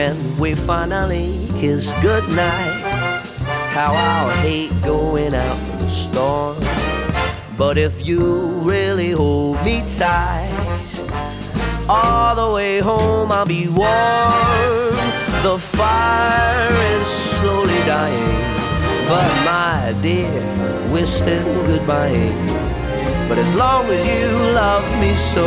When we finally kiss goodnight, how I'll hate going out in the storm. But if you really hold me tight, all the way home I'll be warm. The fire is slowly dying, but my dear, we're still goodbying. But as long as you love me so,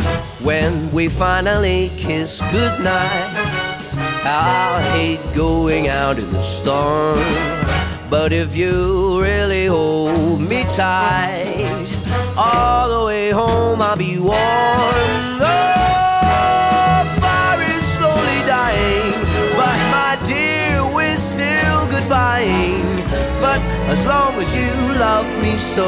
When we finally kiss goodnight, I'll hate going out in the storm. But if you really hold me tight, all the way home I'll be warm. The fire is slowly dying, but my dear, we're still goodbying. But as long as you love me so,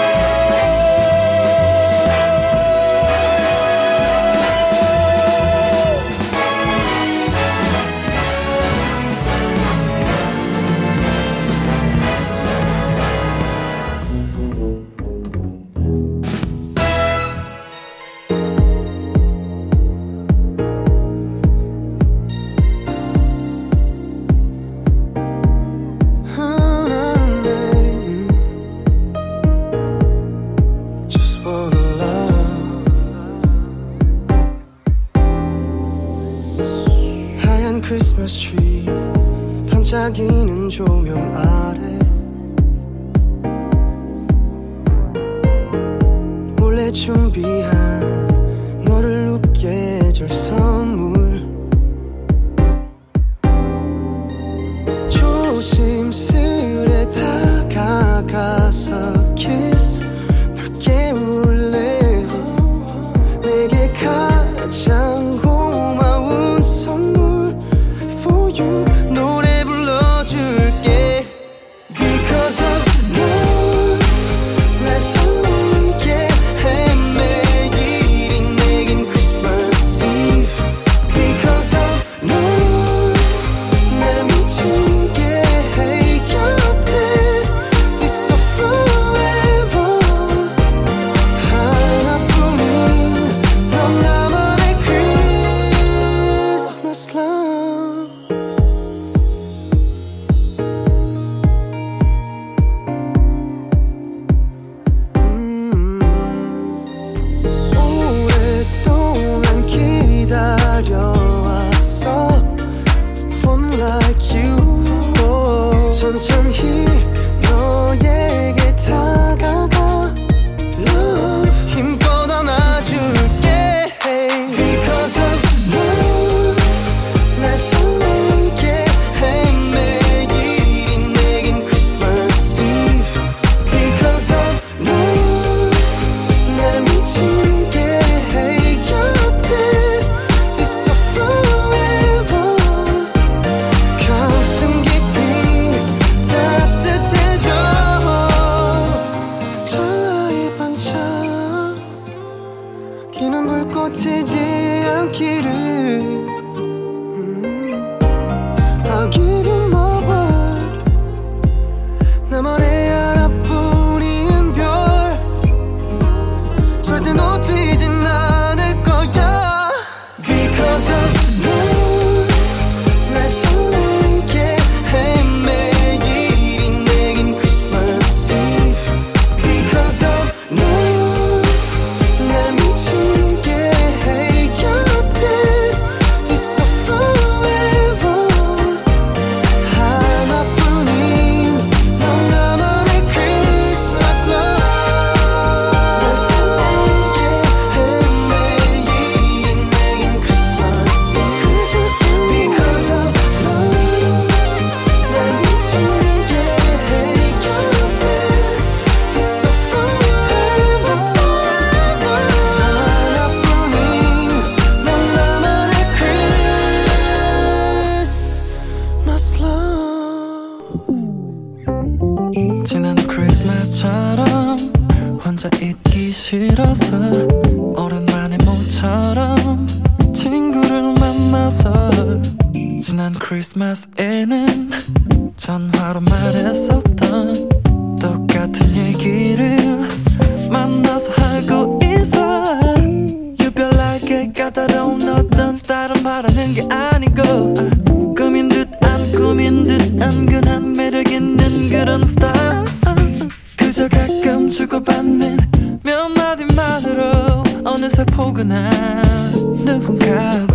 반짝이는 조명 아래. 몰래 준비한 그런 스타 그저 가끔 주고받는 몇 마디만으로 어느새 포근한 누군가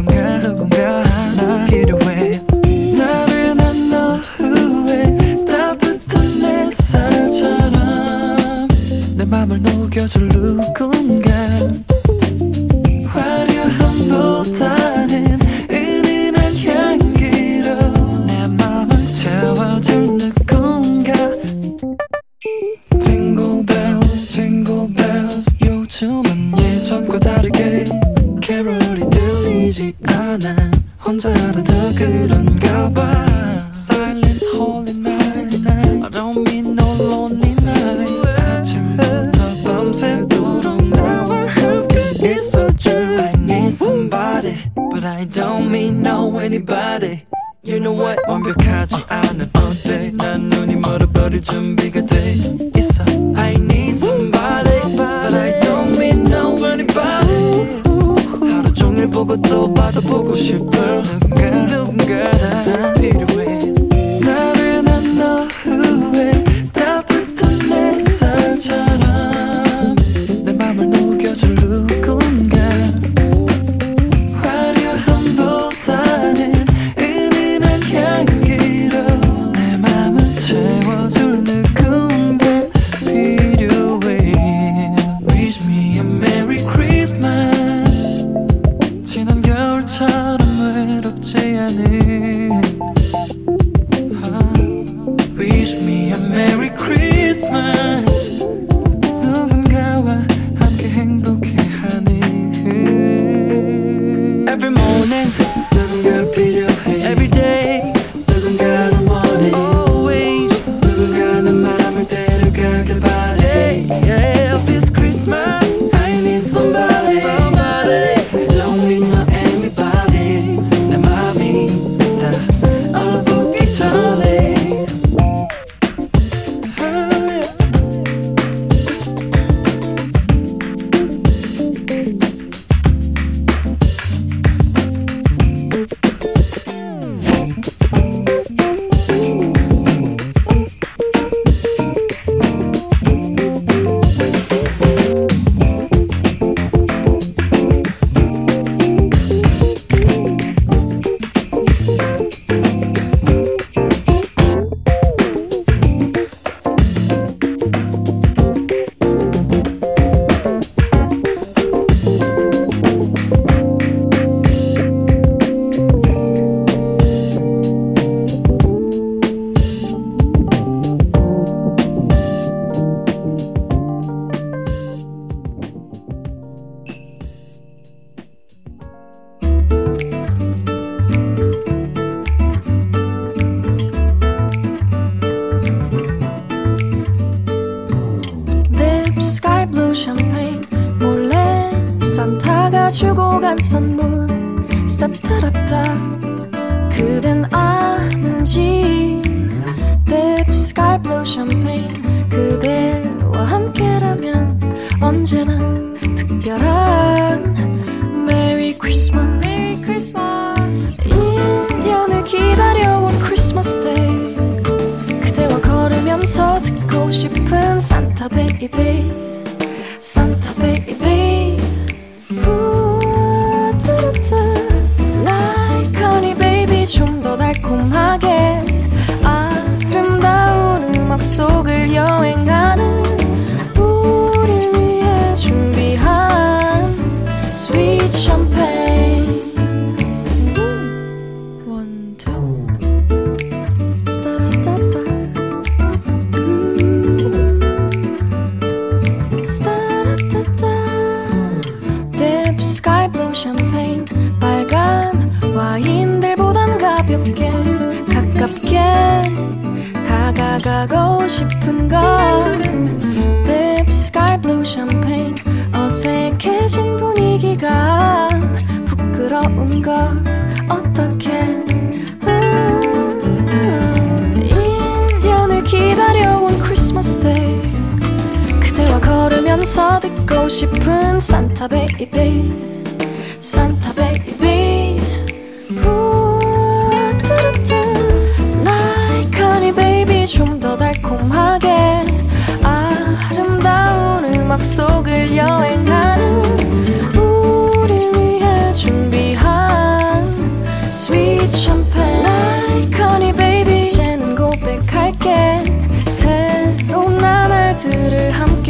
속을 여행하는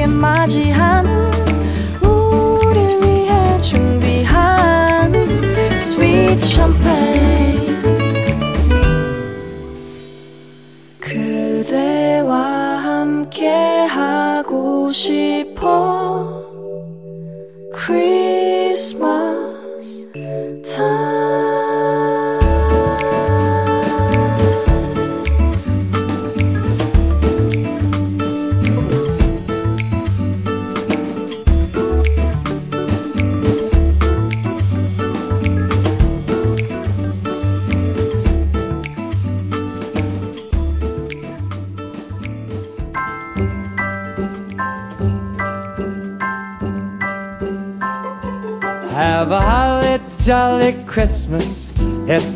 맞이하는 우리 위해 준비한 sweet champagne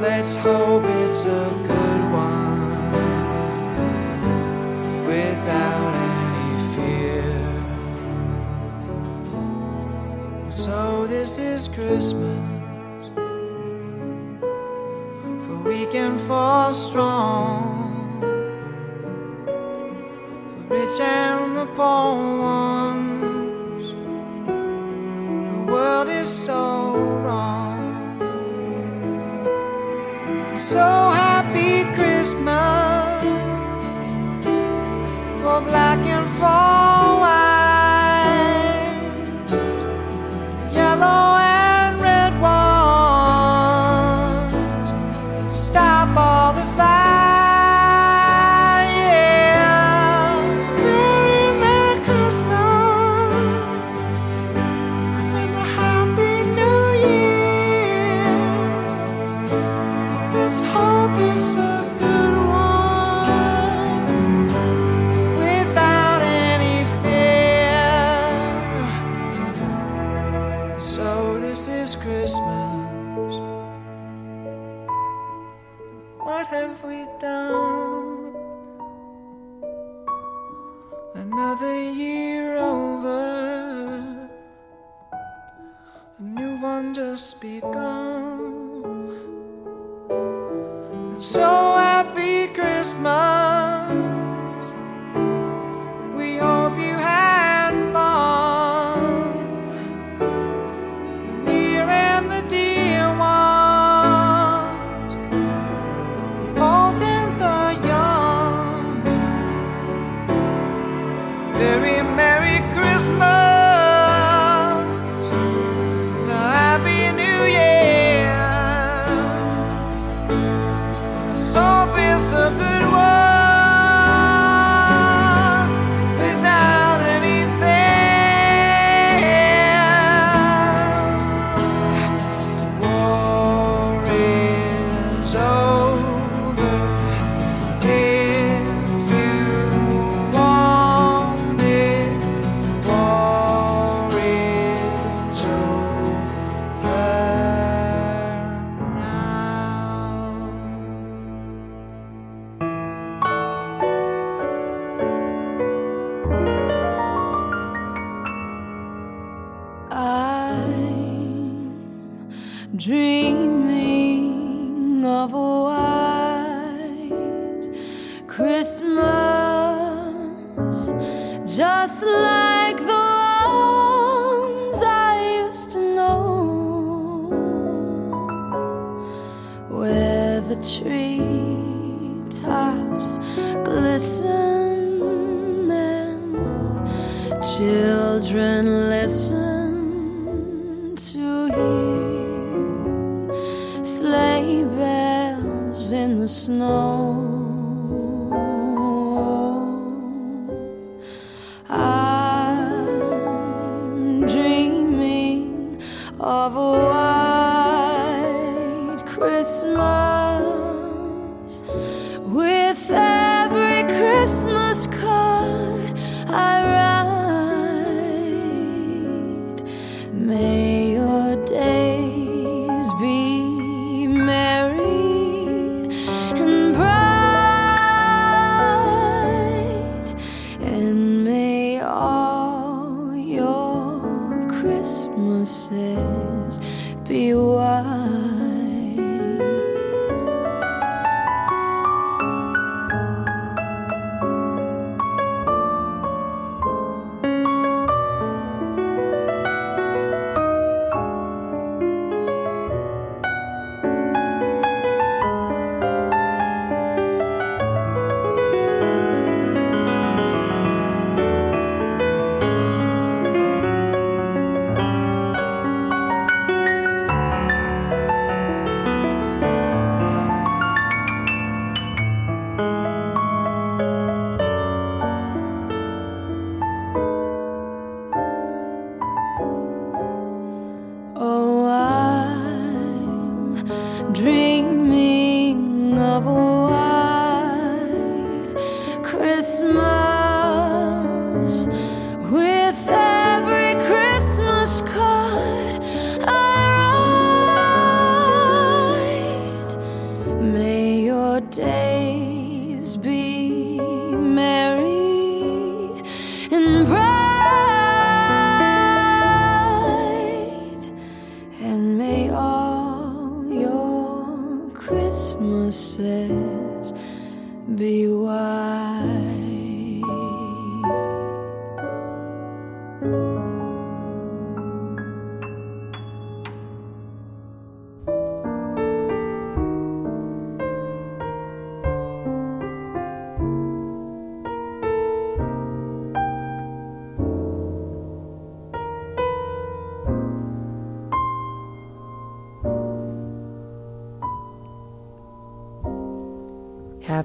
Let's hope it's a good one without any fear. So, this is Christmas, for we can fall strong, for rich and the poor one. so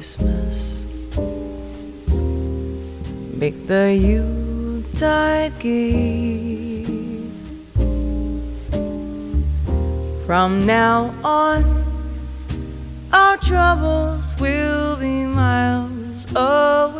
Christmas. Make the Yuletide gay. From now on, our troubles will be miles away.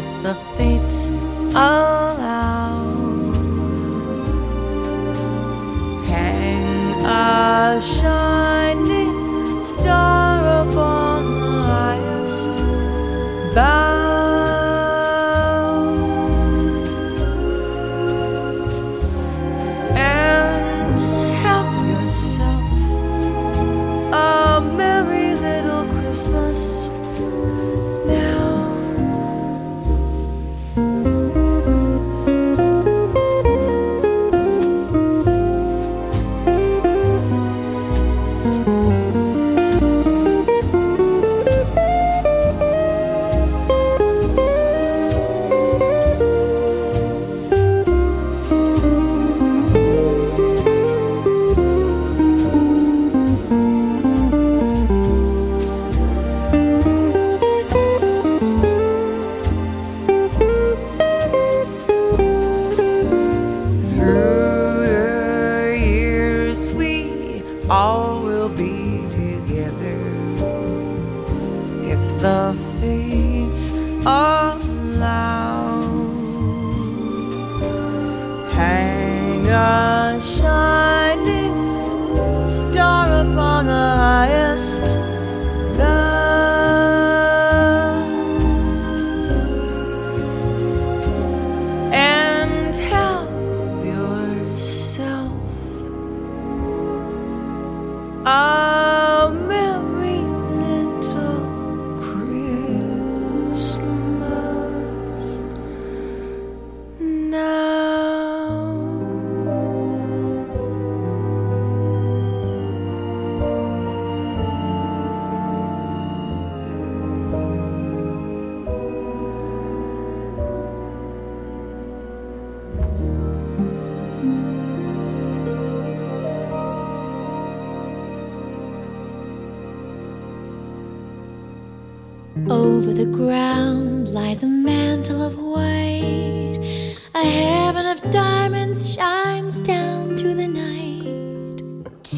If the fates allow, hang a shining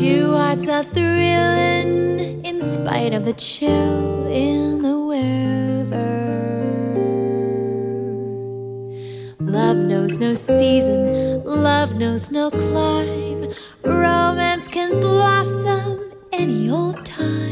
Two hearts are thrilling in spite of the chill in the weather. Love knows no season, love knows no clime. Romance can blossom any old time.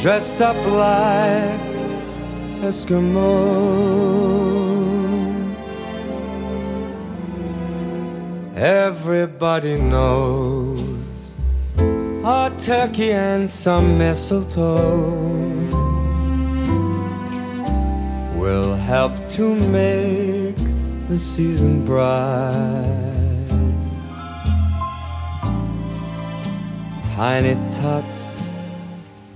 dressed up like Eskimos. Everybody knows a turkey and some mistletoe will help to make the season bright. Tiny tots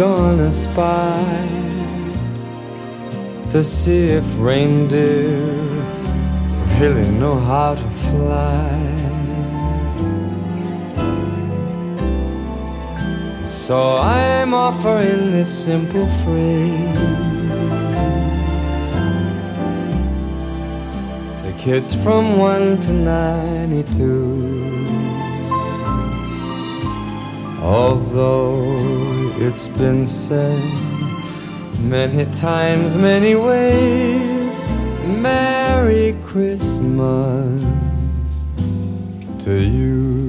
gonna spy to see if reindeer really know how to fly. So I'm offering this simple phrase to kids from 1 to 92. Although it's been said many times, many ways, Merry Christmas to you.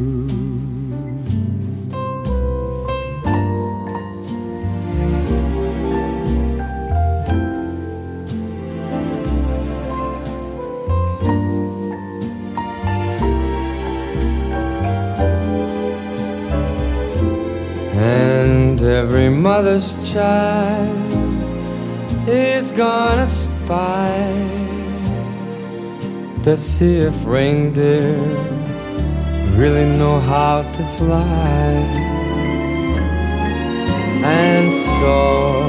Every mother's child is gonna spy to see if reindeer really know how to fly. And so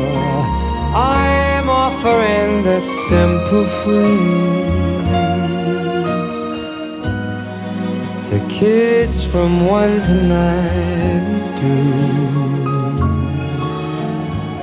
I'm offering this simple phrase to kids from 1 to 92.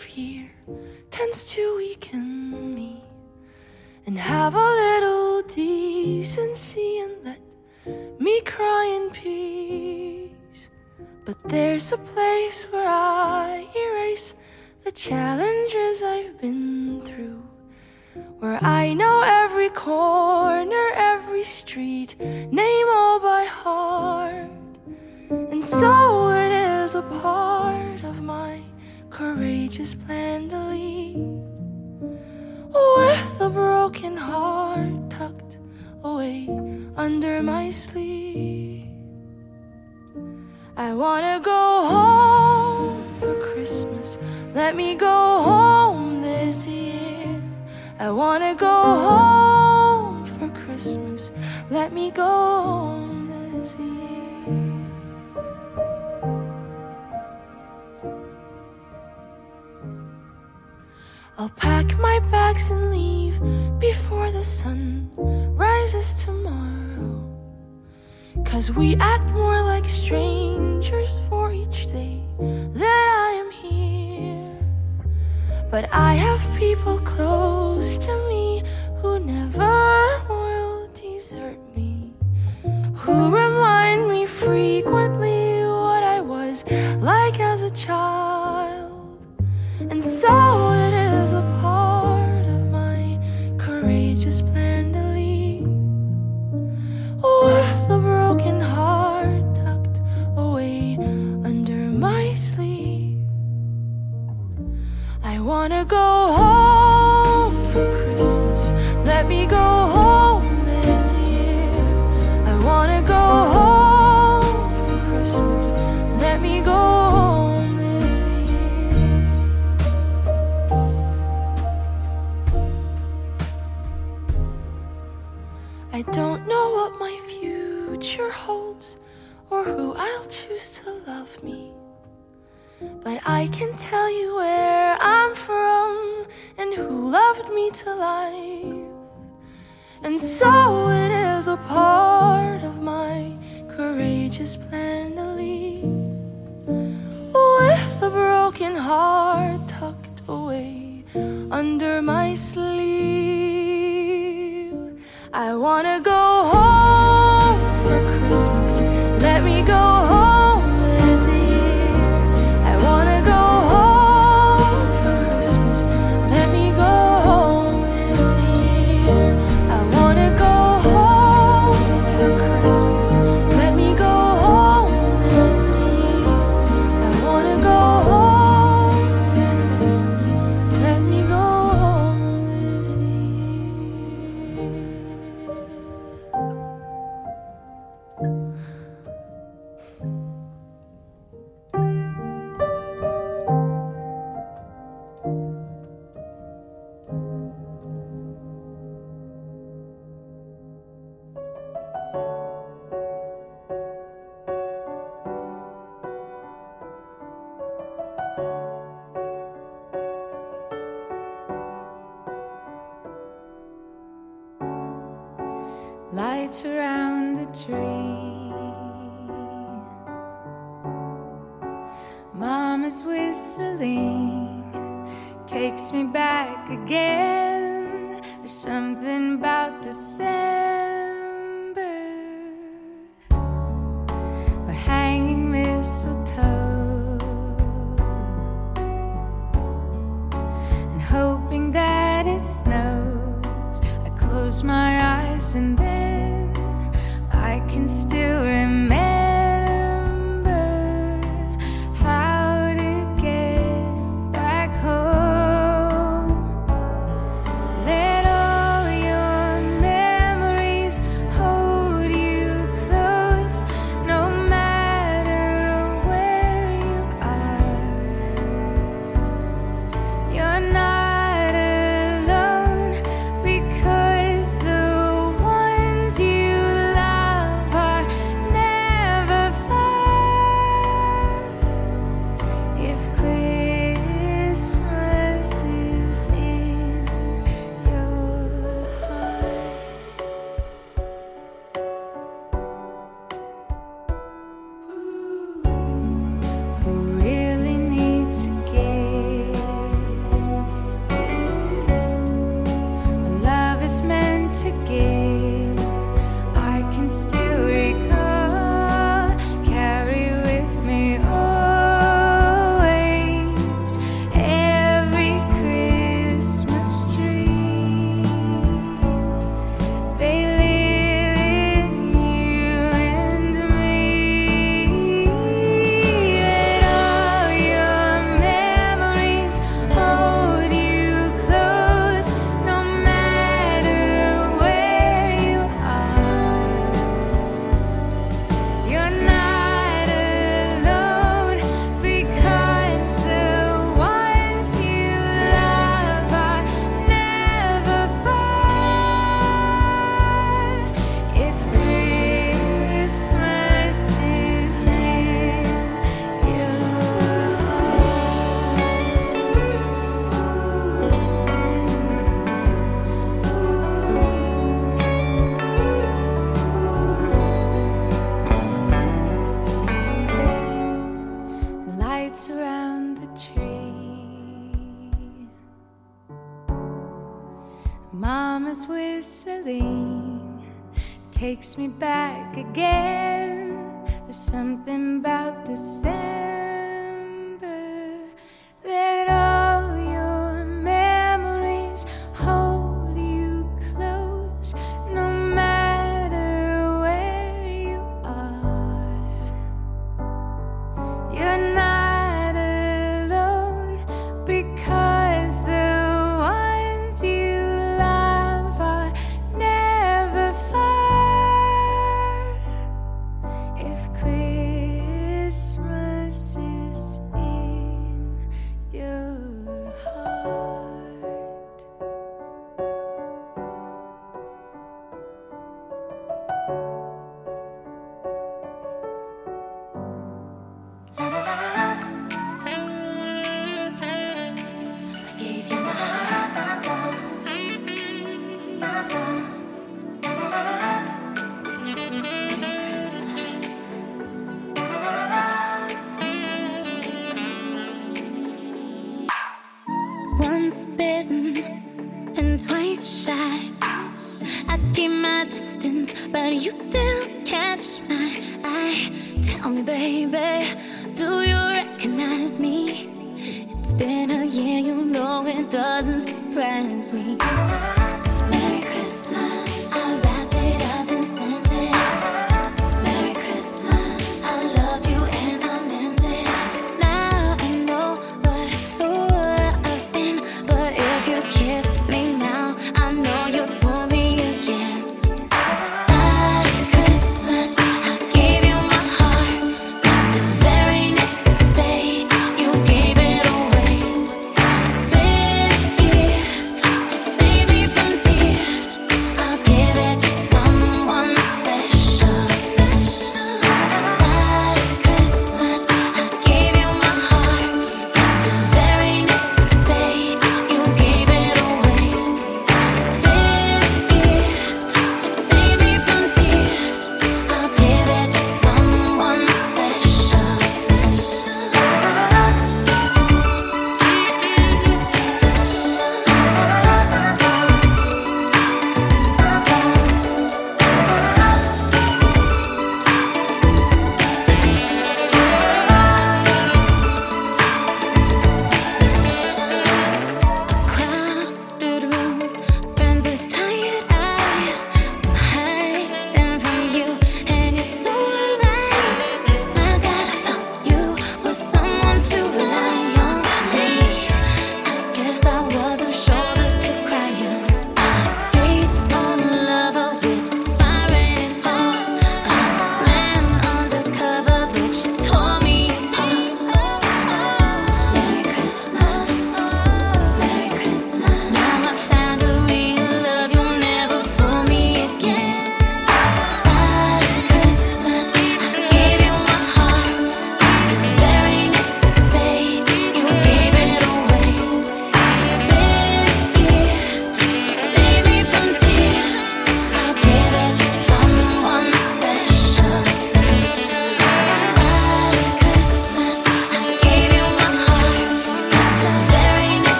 of year tends to weaken me. And have a little decency and let me cry in peace. But there's a place where I I don't know what my future holds or who I'll choose to love me. But I can tell you where I'm from and who loved me to life. And so it is a part of my courageous plan to leave with a broken heart tucked away under my sleeve. I wanna go home